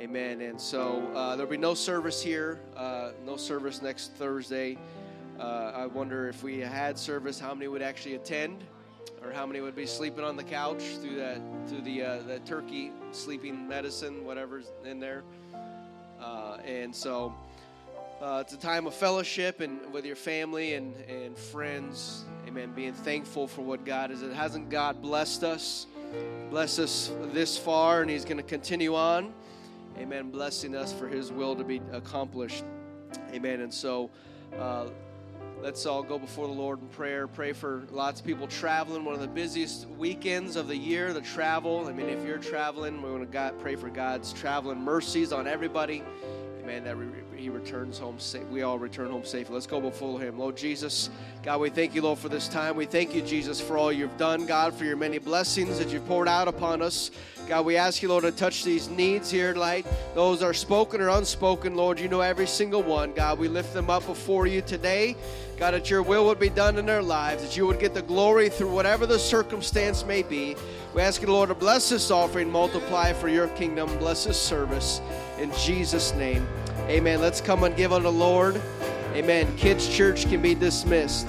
Amen. And so uh, there'll be no service here, uh, no service next Thursday. Uh, I wonder if we had service, how many would actually attend, or how many would be sleeping on the couch through that through the uh, the turkey sleeping medicine, whatever's in there. Uh, and so uh, it's a time of fellowship and with your family and and friends. Amen. Being thankful for what God is. It hasn't God blessed us, blessed us this far, and He's going to continue on. Amen. Blessing us for His will to be accomplished. Amen. And so. Uh, Let's all go before the Lord in prayer. Pray for lots of people traveling. One of the busiest weekends of the year, the travel. I mean, if you're traveling, we want to God, pray for God's traveling mercies on everybody. Amen. That He returns home safe. We all return home safely. Let's go before Him. Lord Jesus, God, we thank you, Lord, for this time. We thank you, Jesus, for all you've done, God, for your many blessings that you've poured out upon us. God, we ask you, Lord, to touch these needs here tonight. Those are spoken or unspoken, Lord. You know every single one. God, we lift them up before you today. God, that your will would be done in their lives, that you would get the glory through whatever the circumstance may be. We ask you, Lord, to bless this offering, multiply for your kingdom, bless this service. In Jesus' name, amen. Let's come and give unto the Lord. Amen. Kids' church can be dismissed.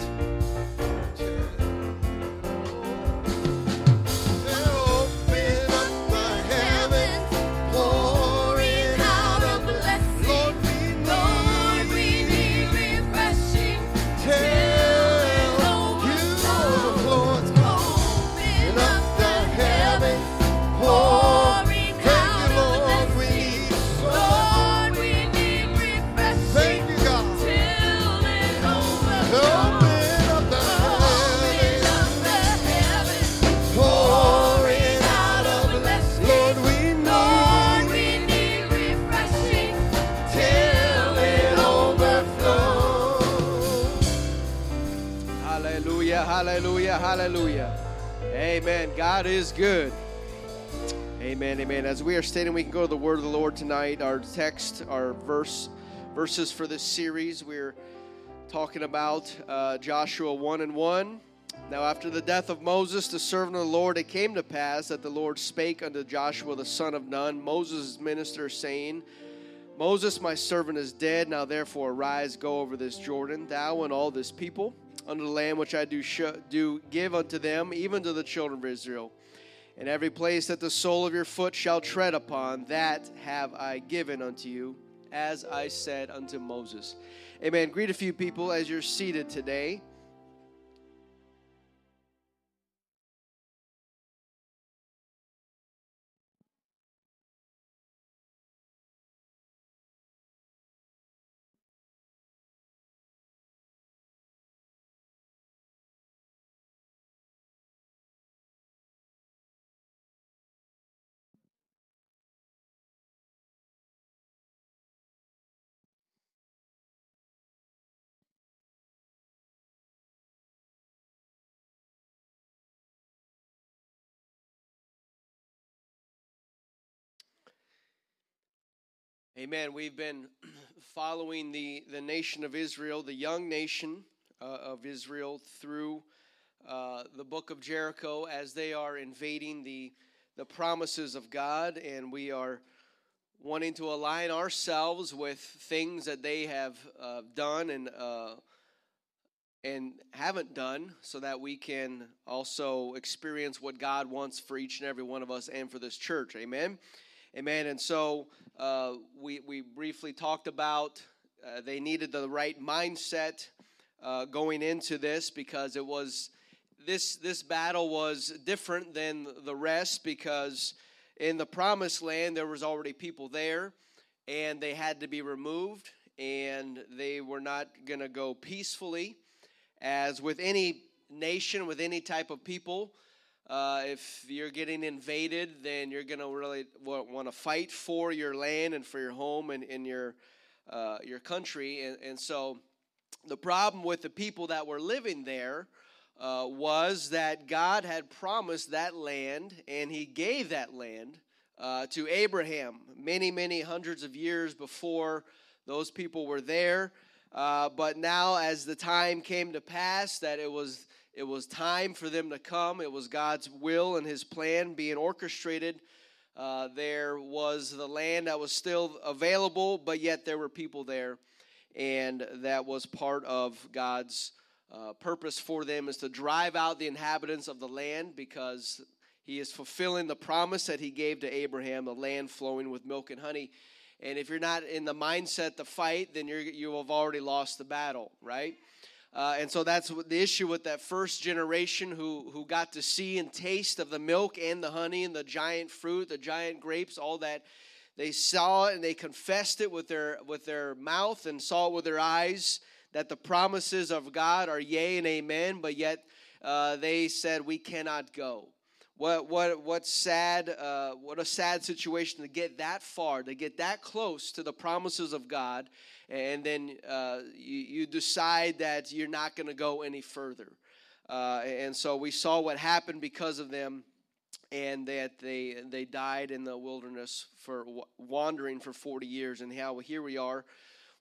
Hallelujah, hallelujah. Amen. God is good. Amen, amen. As we are standing, we can go to the word of the Lord tonight. Our text, our verse, verses for this series, we're talking about uh, Joshua 1 and 1. Now, after the death of Moses, the servant of the Lord, it came to pass that the Lord spake unto Joshua the son of Nun, Moses' minister, saying, Moses, my servant, is dead. Now, therefore, arise, go over this Jordan, thou and all this people unto the land which I do, sh- do give unto them, even to the children of Israel. And every place that the sole of your foot shall tread upon, that have I given unto you, as I said unto Moses. Amen. Greet a few people as you're seated today. Amen. We've been following the, the nation of Israel, the young nation uh, of Israel, through uh, the book of Jericho as they are invading the, the promises of God, and we are wanting to align ourselves with things that they have uh, done and uh, and haven't done, so that we can also experience what God wants for each and every one of us and for this church. Amen. Amen. And so uh, we, we briefly talked about uh, they needed the right mindset uh, going into this because it was this this battle was different than the rest because in the promised land there was already people there and they had to be removed and they were not going to go peacefully as with any nation with any type of people uh, if you're getting invaded, then you're going to really want to fight for your land and for your home and in your uh, your country. And, and, so, the problem with the people that were living there uh, was that God had promised that land, and He gave that land uh, to Abraham many, many hundreds of years before those people were there. Uh, but now, as the time came to pass, that it was it was time for them to come. It was God's will and His plan being orchestrated Uh, there was the land that was still available, but yet there were people there, and that was part of God's uh, purpose for them is to drive out the inhabitants of the land because he is fulfilling the promise that he gave to Abraham, the land flowing with milk and honey. And if you're not in the mindset to fight, then you're, you have already lost the battle, right? Uh, and so that's the issue with that first generation who, who got to see and taste of the milk and the honey and the giant fruit, the giant grapes, all that. They saw it and they confessed it with their, with their mouth and saw it with their eyes that the promises of God are yea and amen, but yet uh, they said, We cannot go. What, what, what sad, uh, what a sad situation to get that far, to get that close to the promises of God and then uh, you, you, decide that you're not going to go any further. Uh, and so we saw what happened because of them, and that they they died in the wilderness for wandering for 40 years. And how here we are,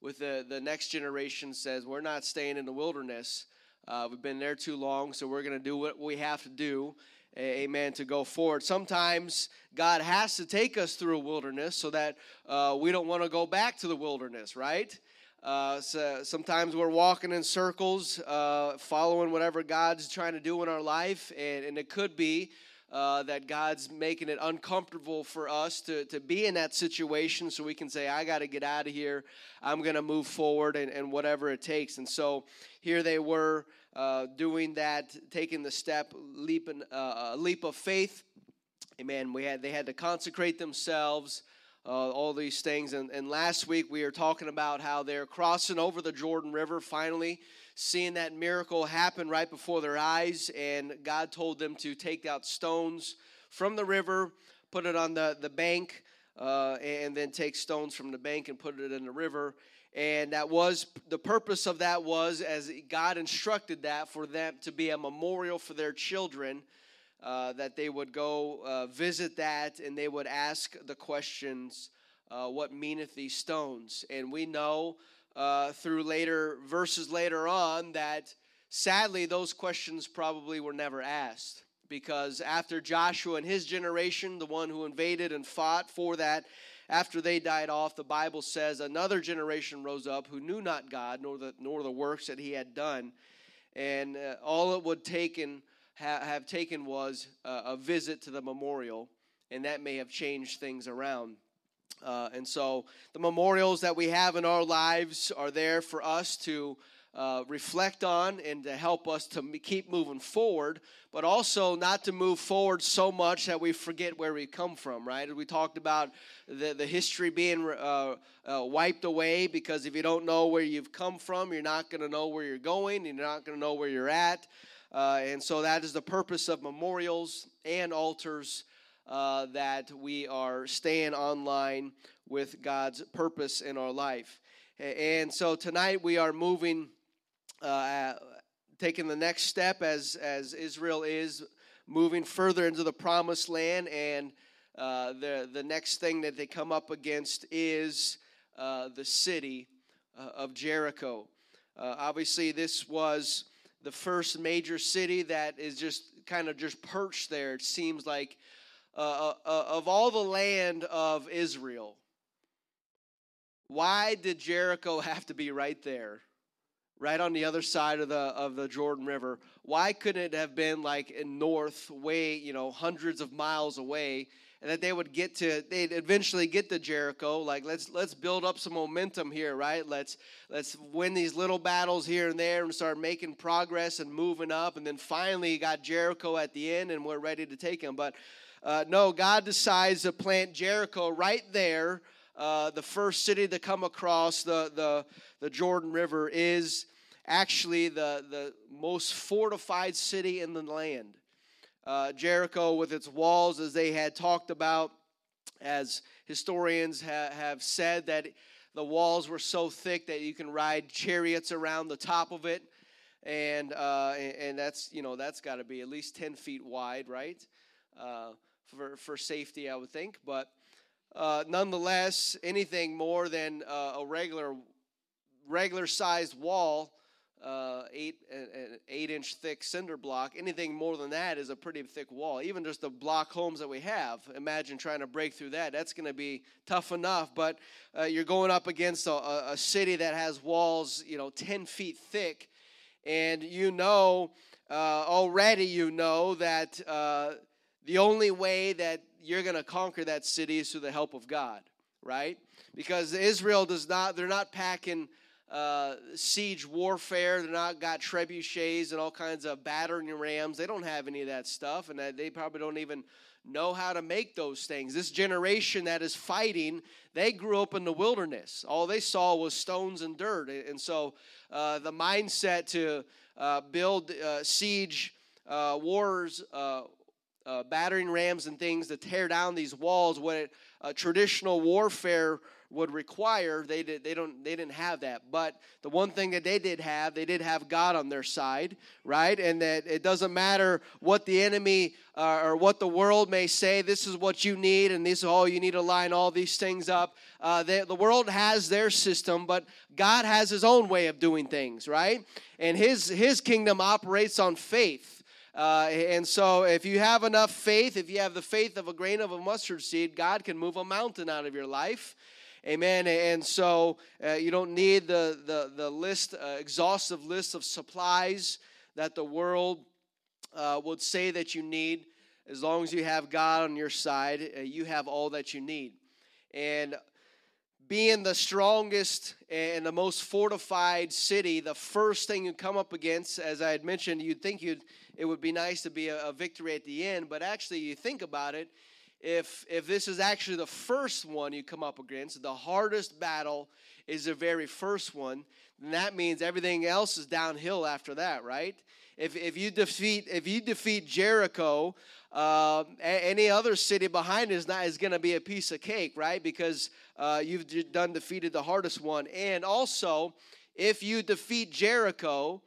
with the the next generation says we're not staying in the wilderness. Uh, we've been there too long, so we're going to do what we have to do amen, to go forward. Sometimes God has to take us through a wilderness so that uh, we don't want to go back to the wilderness, right? Uh, so sometimes we're walking in circles, uh, following whatever God's trying to do in our life, and, and it could be uh, that God's making it uncomfortable for us to, to be in that situation so we can say, I got to get out of here. I'm going to move forward and, and whatever it takes. And so here they were uh, doing that, taking the step, leaping, uh, a leap of faith. Amen. We had they had to consecrate themselves, uh, all these things. And, and last week we were talking about how they're crossing over the Jordan River, finally seeing that miracle happen right before their eyes. And God told them to take out stones from the river, put it on the, the bank, uh, and then take stones from the bank and put it in the river and that was the purpose of that was as god instructed that for them to be a memorial for their children uh, that they would go uh, visit that and they would ask the questions uh, what meaneth these stones and we know uh, through later verses later on that sadly those questions probably were never asked because after joshua and his generation the one who invaded and fought for that after they died off, the Bible says another generation rose up who knew not God nor the, nor the works that he had done. And uh, all it would take and ha- have taken was uh, a visit to the memorial, and that may have changed things around. Uh, and so the memorials that we have in our lives are there for us to uh, reflect on and to help us to keep moving forward, but also not to move forward so much that we forget where we come from, right? We talked about the, the history being uh, uh, wiped away because if you don't know where you've come from, you're not going to know where you're going, you're not going to know where you're at. Uh, and so that is the purpose of memorials and altars. Uh, that we are staying online with God's purpose in our life. And so tonight we are moving uh, taking the next step as as Israel is moving further into the promised land, and uh, the the next thing that they come up against is uh, the city uh, of Jericho. Uh, obviously, this was the first major city that is just kind of just perched there. It seems like uh, of all the land of Israel. Why did Jericho have to be right there? right on the other side of the of the Jordan River. Why couldn't it have been like in north, way you know hundreds of miles away, and that they would get to they'd eventually get to Jericho? Like let's let's build up some momentum here, right? Let's let's win these little battles here and there and start making progress and moving up, and then finally got Jericho at the end, and we're ready to take him. But uh, no, God decides to plant Jericho right there. Uh, the first city to come across the, the, the Jordan River is actually the, the most fortified city in the land. Uh, Jericho, with its walls, as they had talked about, as historians ha- have said, that the walls were so thick that you can ride chariots around the top of it. And, uh, and that's, you know, that's got to be at least 10 feet wide, right? Uh, for, for safety, I would think. But uh, nonetheless, anything more than uh, a regular regular sized wall uh, eight an eight inch thick cinder block. Anything more than that is a pretty thick wall. Even just the block homes that we have. Imagine trying to break through that. That's going to be tough enough. But uh, you're going up against a, a, city that has walls, you know, ten feet thick, and you know uh, already you know that uh, the only way that you're going to conquer that city is through the help of God, right? Because Israel does not. They're not packing uh, siege warfare. They're not got trebuchets and all kinds of battering rams. They don't have any of that stuff, and they probably don't even know how to make those things. This generation that is fighting, they grew up in the wilderness. All they saw was stones and dirt, and so uh, the mindset to uh, build uh, siege uh, wars. Uh, battering rams and things to tear down these walls, what traditional warfare would require they did they don't they didn't have that. But the one thing that they did have they did have god on their side right? And that it doesn't matter what the enemy uh, or what the world may say this is what you need and this is all you need to line all these things up. Uh, they, the world has their system but god has his own way of doing things right? And his his kingdom operates on faith. Uh, and so, if you have enough faith, if you have the faith of a grain of a mustard seed, God can move a mountain out of your life. Amen. And so uh, you don't need the, the, the list, uh, exhaustive list of supplies that the world uh, would say that you need. As long as you have God on your side, uh, you have all that you need. And being the strongest and the most fortified city, the first thing you come up against, as I had mentioned, you'd think you'd, it would be nice to be a, a victory at the end, but actually, you think about it, if if this is actually the first one you come up against, the hardest battle is the very first one, then that means everything else is downhill after that, right? If if you defeat if you defeat Jericho, uh, any other city behind is not is going to be a piece of cake, right? Because uh, you've done defeated the hardest one, and also if you defeat Jericho.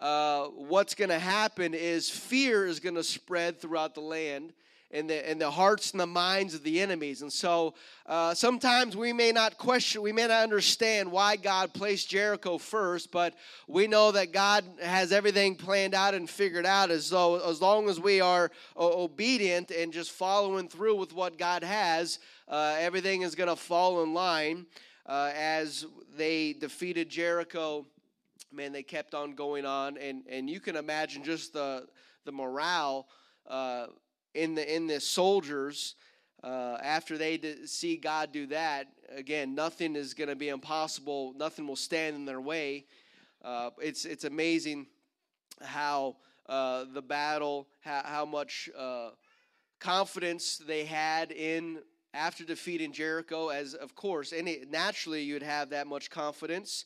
Uh, what's going to happen is fear is going to spread throughout the land in the, in the hearts and the minds of the enemies. And so uh, sometimes we may not question, we may not understand why God placed Jericho first, but we know that God has everything planned out and figured out as though as long as we are obedient and just following through with what God has, uh, everything is going to fall in line. Uh, as they defeated Jericho, man, they kept on going on, and and you can imagine just the the morale uh, in the in the soldiers uh, after they see God do that, again, nothing is going to be impossible. Nothing will stand in their way. Uh, it's it's amazing how uh, the battle, how, how much uh, confidence they had in after defeating Jericho. As of course, any naturally you'd have that much confidence,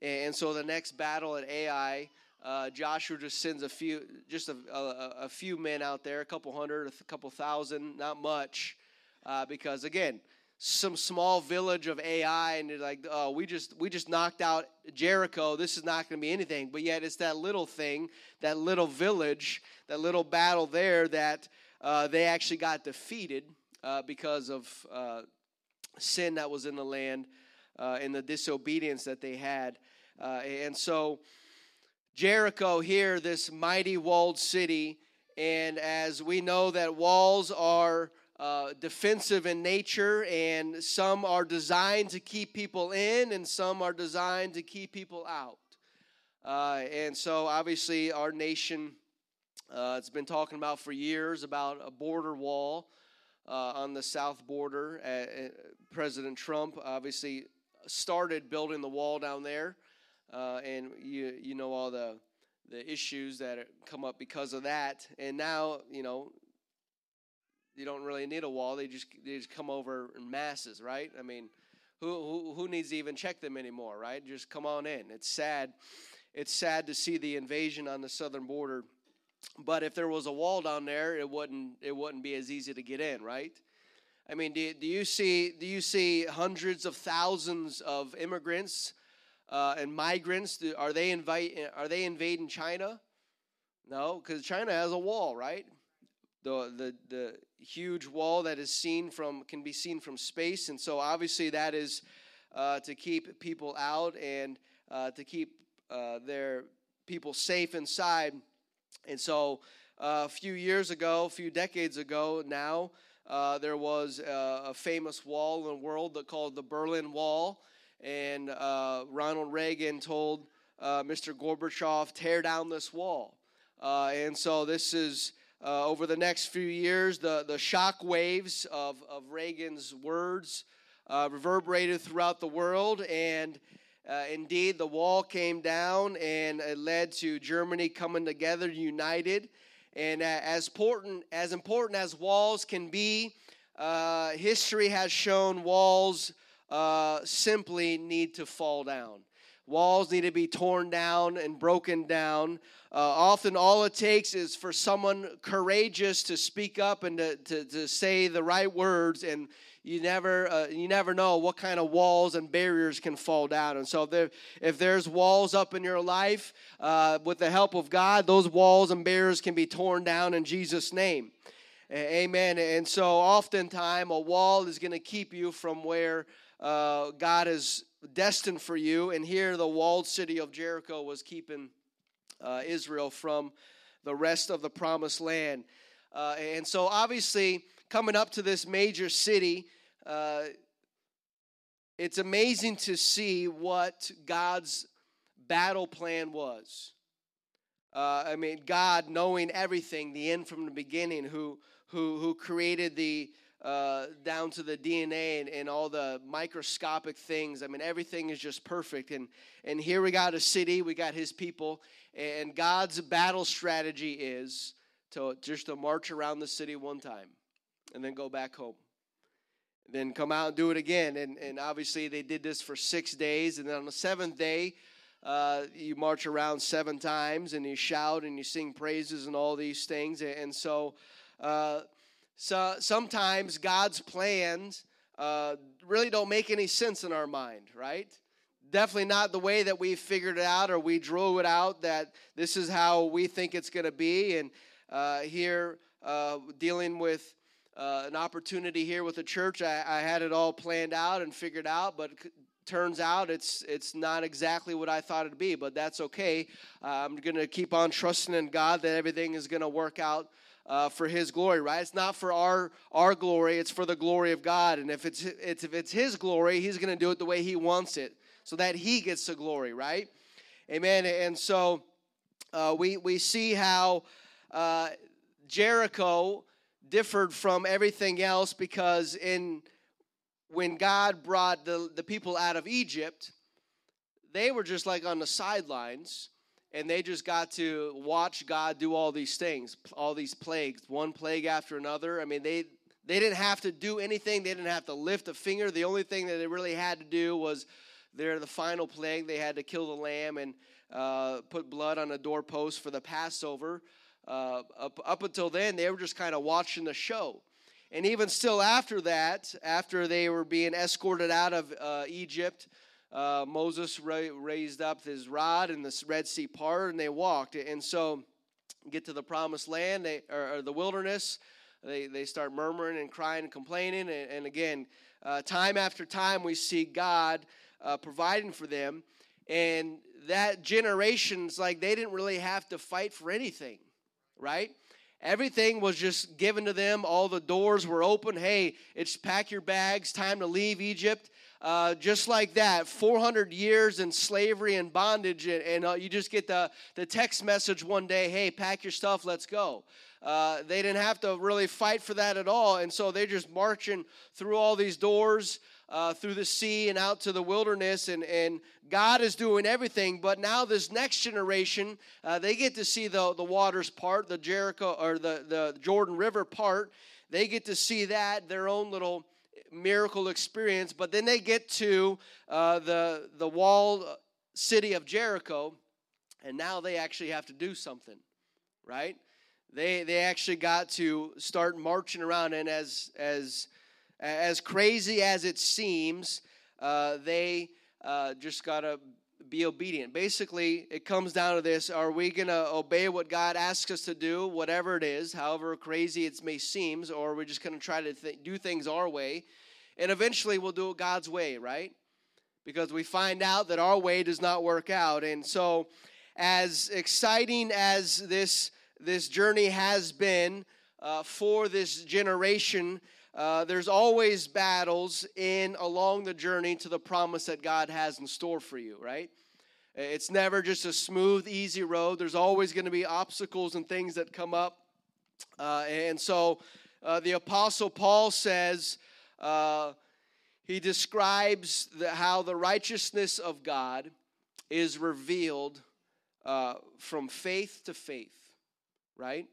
and so the next battle at Ai uh, Joshua just sends a few, just a, a, a, few men out there, a couple hundred, a couple thousand, not much, uh, because again, some small village of Ai, and they're like, oh, we just we just knocked out Jericho. This is not going to be anything. But yet, it's that little thing, that little village, that little battle there that uh, they actually got defeated uh, because of uh, sin that was in the land uh, and the disobedience that they had, and so. Jericho here, this mighty walled city. And as we know that walls are uh, defensive in nature, and some are designed to keep people in, and some are designed to keep people out. Uh, and so, obviously, our nation, uh, it's been talking about for years about a border wall uh, on the south border. Uh, uh, President Trump obviously started building the wall down there uh, and you you know all the the issues that come up because of that. And now you know you don't really need a wall; they just they just come over in masses, right? I mean, who who, who needs to even check them anymore, right? Just come on in. It's sad. It's sad to see the invasion on the southern border. But if there was a wall down there, it wouldn't it wouldn't be as easy to get in, right? I mean, do, do you see do you see hundreds of thousands of immigrants uh, and migrants are they invite are they invading China? No, because China has a wall, right? The, the the huge wall that is seen from can be seen from space, and so obviously that is uh, to keep people out and uh, to keep uh, their people safe inside. And so uh, a few years ago, a few decades ago now, uh, there was a, a, famous wall in the world that called the Berlin Wall. And uh, Ronald Reagan told uh, Mr. Gorbachev, tear down this wall. Uh, and so this is uh, over the next few years, the, the shock waves of, of Reagan's words uh, reverberated throughout the world. And uh, indeed, the wall came down and it led to Germany coming together, united. And as important as important as walls can be, history has shown walls simply need to fall down. Walls need to be torn down and broken down. Uh, often, all it takes is for someone courageous to speak up and to, to, to say the right words, and you never uh, you never know what kind of walls and barriers can fall down. And so, if, there, if there's walls up in your life, uh, with the help of God, those walls and barriers can be torn down in Jesus' name. Amen. And so, oftentimes, a wall is going to keep you from where uh, God is destined for you. And here, the walled city of Jericho was keeping uh, Israel from the rest of the promised land. Uh, and so, obviously, coming up to this major city, uh, it's amazing to see what God's battle plan was. Uh, I mean, God knowing everything, the end from the beginning, who who who created the uh, down to the DNA and, and all the microscopic things. I mean, everything is just perfect. And and here we got a city, we got His people, and God's battle strategy is to just to march around the city one time, and then go back home. Then come out and do it again. And and obviously they did this for six days, and then on the seventh day. Uh, you march around seven times and you shout and you sing praises and all these things. And so uh, so sometimes God's plans uh, really don't make any sense in our mind, right? Definitely not the way that we figured it out or we drew it out that this is how we think it's going to be. And uh, here, uh, dealing with uh, an opportunity here with the church, I, I, had it all planned out and figured out, but turns out it's it's not exactly what I thought it'd be. But that's okay. I'm going to keep on trusting in God that everything is going to work out uh, for His glory, right? It's not for our our glory; it's for the glory of God. And if it's, it's if it's His glory, He's going to do it the way He wants it, so that He gets the glory, right? Amen. And so uh, we we see how uh, Jericho differed from everything else because in when God brought the, the people out of Egypt, they were just like on the sidelines and they just got to watch God do all these things, all these plagues, one plague after another. I mean, they they didn't have to do anything. They didn't have to lift a finger. The only thing that they really had to do was they're the final plague. They had to kill the lamb and uh, put blood on a doorpost for the Passover. Uh, up, up until then, they were just kind of watching the show. And even still after that, after they were being escorted out of uh, Egypt, uh, Moses ra- raised up his rod and the Red Sea parted and they walked. And so, get to the promised land they, or, or the wilderness, they, they start murmuring and crying and complaining. And, and again, uh, time after time, we see God uh, providing for them. And that generation's like they didn't really have to fight for anything, right? Everything was just given to them. All the doors were open. Hey, it's pack your bags, time to leave Egypt. Uh, just like that, 400 years in slavery and bondage, and, and uh, you just get the, the text message one day, hey, pack your stuff, let's go. Uh, they didn't have to really fight for that at all, and so they're just marching through all these doors, uh, through the sea and out to the wilderness, and, and God is doing everything. But now, this next generation, uh, they get to see the, the waters part, the Jericho or the, the Jordan River part. They get to see that, their own little miracle experience, but then they get to uh, the, the walled city of Jericho, and now they actually have to do something, right? They, they actually got to start marching around, and as, as, as crazy as it seems, uh, they uh, just got to be obedient. Basically, it comes down to this are we going to obey what God asks us to do, whatever it is, however crazy it may seem, or are we just going to try to th- do things our way? and eventually we'll do it God's way, right? because we find out that our way does not work out. And so, as exciting as this this journey has been uh, for this generation, uh, there's always battles in along the journey to the promise that God has in store for you, right? It's never just a smooth, easy road. There's always going to be obstacles and things that come up. Uh, and so uh, the Apostle Paul says, uh, he describes the, how the righteousness of God is revealed uh, from faith to faith, right?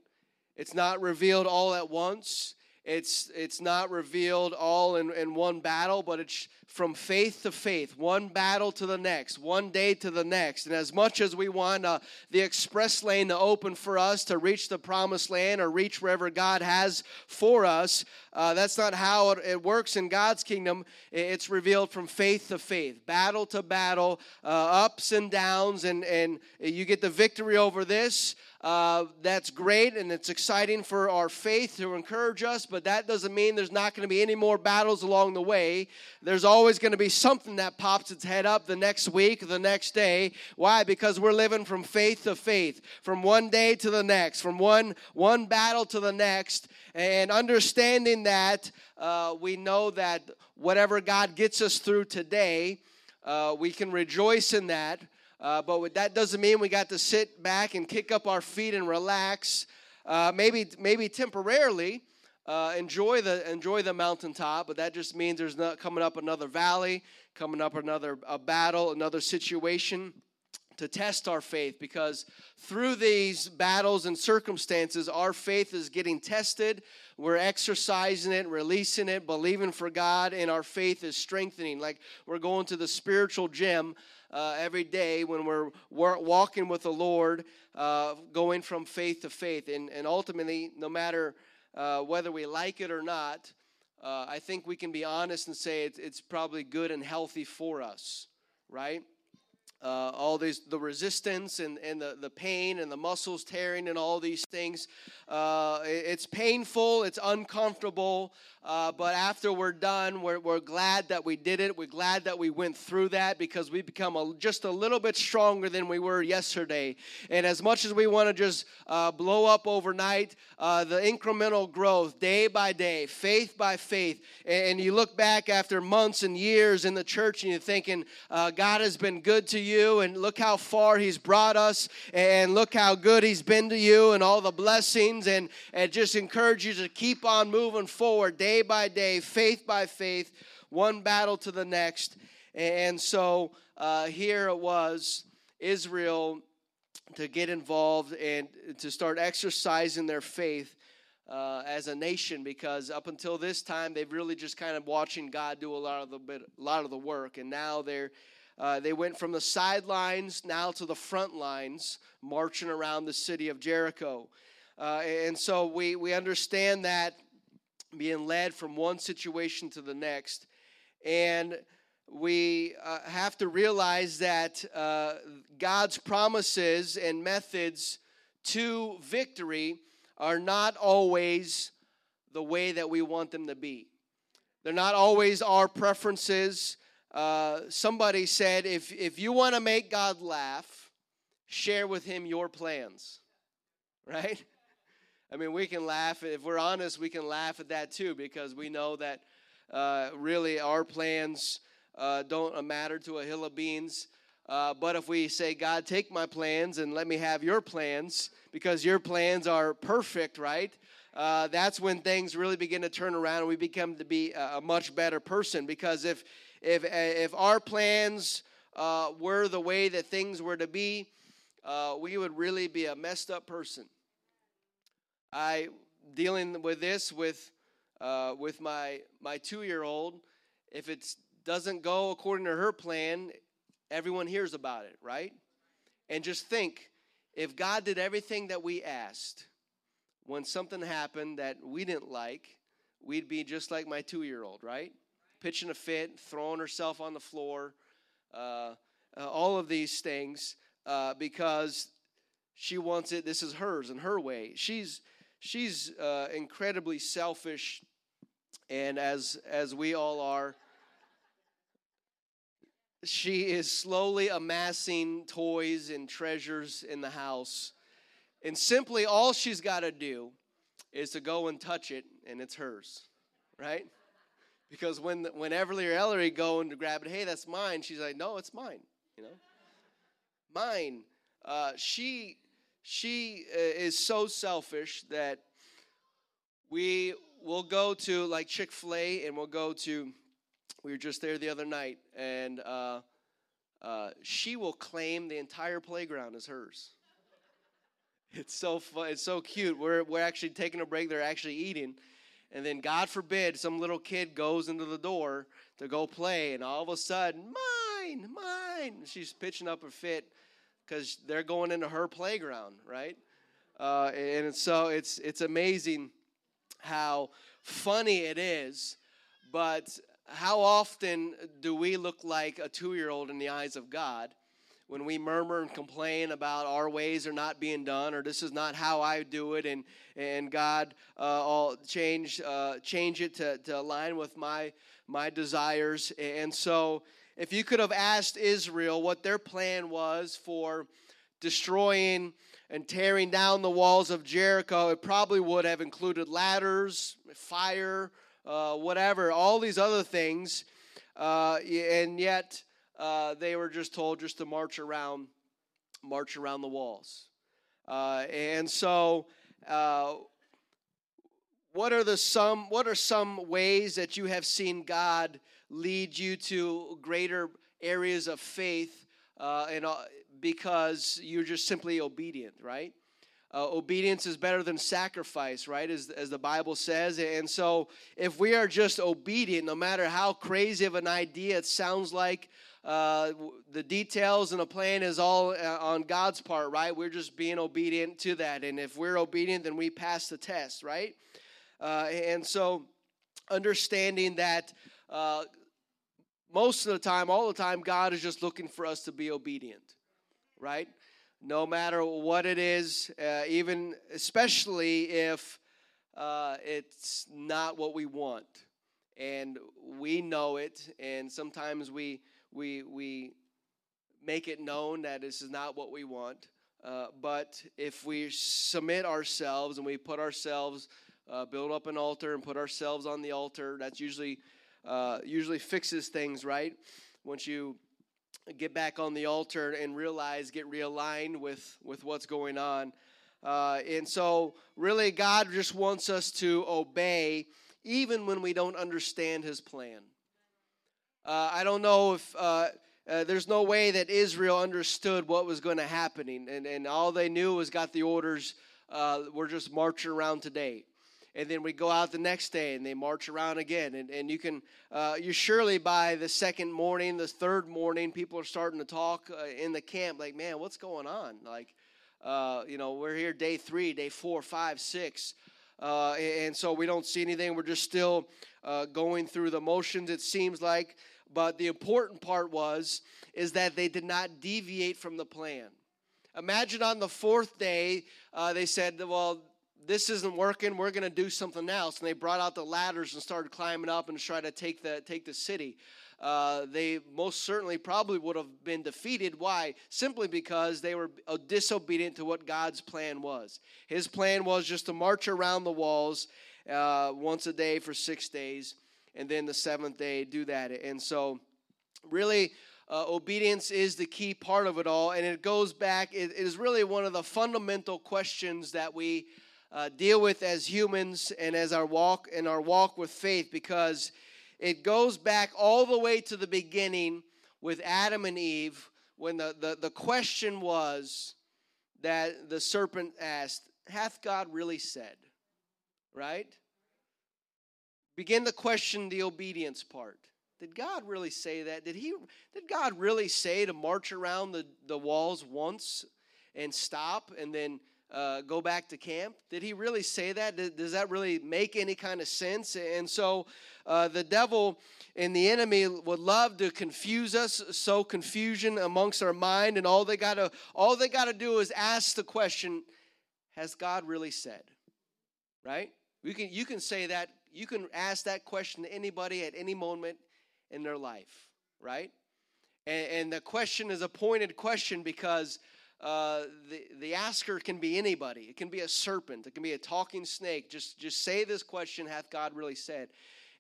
It's not revealed all at once. It's, it's not revealed all in, in one battle, but it's from faith to faith, one battle to the next, one day to the next. And as much as we want uh, the express lane to open for us to reach the promised land or reach wherever God has for us, uh, that's not how it, it, works in God's kingdom. It's revealed from faith to faith, battle to battle, uh, ups and downs, and, and you get the victory over this. Uh, that's great and it's exciting for our faith to encourage us, but that doesn't mean there's not going to be any more battles along the way. There's always going to be something that pops its head up the next week, the next day. Why? Because we're living from faith to faith, from one day to the next, from one one battle to the next, and understanding that uh, we know that whatever God gets us through today, uh, we can rejoice in that uh, but that doesn't mean we got to sit back and kick up our feet and relax. Uh, maybe maybe temporarily uh, enjoy the enjoy the mountaintop, but that just means there's not coming up another valley, coming up another a battle, another situation to test our faith because through these battles and circumstances, our faith is getting tested. We're exercising it, releasing it, believing for God, and our faith is strengthening. Like we're going to the spiritual gym uh, every day when we're, we're, walking with the Lord, uh, going from faith to faith. And, and ultimately, no matter uh, whether we like it or not, uh, I think we can be honest and say it's, it's probably good and healthy for us, right? Uh, all these the resistance and, and the, the pain and the muscles tearing and all these things. Uh, it's painful it's uncomfortable uh, but after we're done we're, we're glad that we did it. We're glad that we went through that because we become a, just a little bit stronger than we were yesterday. And as much as we want to just uh, blow up overnight uh, the incremental growth day by day faith by faith and, and, you look back after months and years in the church and you're thinking uh, god has been good to you you and look how far he's brought us and look how good he's been to you and all the blessings and, and just encourage you to keep on moving forward day by day, faith by faith, one battle to the next. And so uh, here it was Israel to get involved and to start exercising their faith. Uh, as a nation, because up until this time they've really just kind of watching God do a lot of the bit, a lot of the work, and now they're uh, they went from the sidelines now to the front lines, marching around the city of Jericho. Uh, and so we, we understand that being led from one situation to the next. And we uh, have to realize that uh, God's promises and methods to victory are not always the way that we want them to be. They're not always our preferences. Uh, somebody said, if, if you want to make God laugh, share with him your plans, right? I mean, we can laugh. If we're honest, we can laugh at that too because we know that uh, really our plans uh, don't matter to a hill of beans. Uh, but if we say, God, take my plans and let me have your plans because your plans are perfect, right? Uh, that's when things really begin to turn around and we become to be a, a much better person. Because if if, if our plans uh, were the way that things were to be, uh, we would really be a messed up person. I dealing with this with uh, with my my two year old. If it doesn't go according to her plan, everyone hears about it, right? And just think, if God did everything that we asked, when something happened that we didn't like, we'd be just like my two year old, right? Pitching a fit, throwing herself on the floor, uh, uh, all of these things uh, because she wants it. This is hers and her way. She's she's uh, incredibly selfish, and as as we all are. she is slowly amassing toys and treasures in the house. And simply all she's got to do is to go and touch it, and it's hers, right? Because when when Everly or Ellery go and grab it, hey, that's mine. She's like, no, it's mine. You know, mine. Uh, she she uh, is so selfish that we will go to like Chick Fil A and we'll go to. We were just there the other night, and uh, uh, she will claim the entire playground is hers. It's so fun. It's so cute. We're we're actually taking a break. They're actually eating, and then God forbid some little kid goes into the door to go play, and all of a sudden, mine, mine. She's pitching up a fit because they're going into her playground, right? Uh, and so it's it's amazing how funny it is, but how often do we look like a two-year-old in the eyes of God? When we murmur and complain about our ways are not being done or this is not how I do it and and God uh, all change uh, change it to, to align with my my desires. And so if you could have asked Israel what their plan was for destroying and tearing down the walls of Jericho it probably would have included ladders fire uh, whatever all these other things uh, and yet uh, they were just told just to march around, march around the walls. Uh, and so, uh, what are the some? What are some ways that you have seen God lead you to greater areas of faith, uh, and uh, because you're just simply obedient, right? Uh, obedience is better than sacrifice, right? As, as the Bible says. And so, if we are just obedient, no matter how crazy of an idea it sounds like, uh, the details and the plan is all uh, on God's part, right? We're just being obedient to that. And if we're obedient, then we pass the test, right? Uh, and so, understanding that uh, most of the time, all the time, God is just looking for us to be obedient, right? No matter what it is, uh, even especially if uh, it's not what we want. And we know it, and sometimes we we we make it known that this is not what we want. Uh, but if we submit ourselves and we put ourselves, uh, build up an altar and put ourselves on the altar, that's usually uh, usually fixes things, right? Once you get back on the altar and realize, get realigned with with what's going on. Uh, and so, really, God just wants us to obey even when we don't understand His plan. Uh, I don't know if uh, uh, there's no way that Israel understood what was going to happen, and, and all they knew was got the orders. Uh, we're just marching around today, and then we go out the next day and they march around again, and, and you can uh, you surely by the second morning, the third morning, people are starting to talk uh, in the camp like, man, what's going on? Like, you know, we're here day three, day four, five, six. Uh, and so we don't see anything. We're just still uh, going through the motions, it seems like. But the important part was is that they did not deviate from the plan. Imagine on the fourth day, uh, they said, "Well, this isn't working. We're going to do something else." And they brought out the ladders and started climbing up and try to take the take the city. Uh, they most certainly probably would have been defeated. Why? Simply because they were disobedient to what God's plan was. His plan was just to march around the walls uh, once a day for six days, and then the seventh day do that. And so, really, uh, obedience is the key part of it all, and it goes back. it, it is really one of the fundamental questions that we uh, deal with as humans and as our walk and our walk with faith, because it goes back all the way to the beginning with Adam and Eve when the, the, the question was that the serpent asked, Hath God really said? Right? Begin to question the obedience part. Did God really say that? Did he did God really say to march around the, the walls once and stop and then uh, go back to camp? Did he really say that? Does that really make any kind of sense? And so uh, the devil and the enemy would love to confuse us, sow confusion amongst our mind, and all they gotta all they gotta do is ask the question: Has God really said? Right? You can you can say that. You can ask that question to anybody at any moment in their life. Right? And, and the question is a pointed question because uh, the, the asker can be anybody. It can be a serpent. It can be a talking snake. Just, just say this question, hath God really said?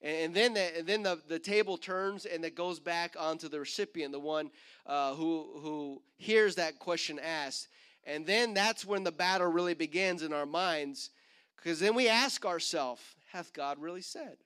And, then, the, and then the, the table turns and it goes back onto the recipient, the one uh, who, who hears that question asked. And then that's when the battle really begins in our minds because then we ask ourselves, hath God really said?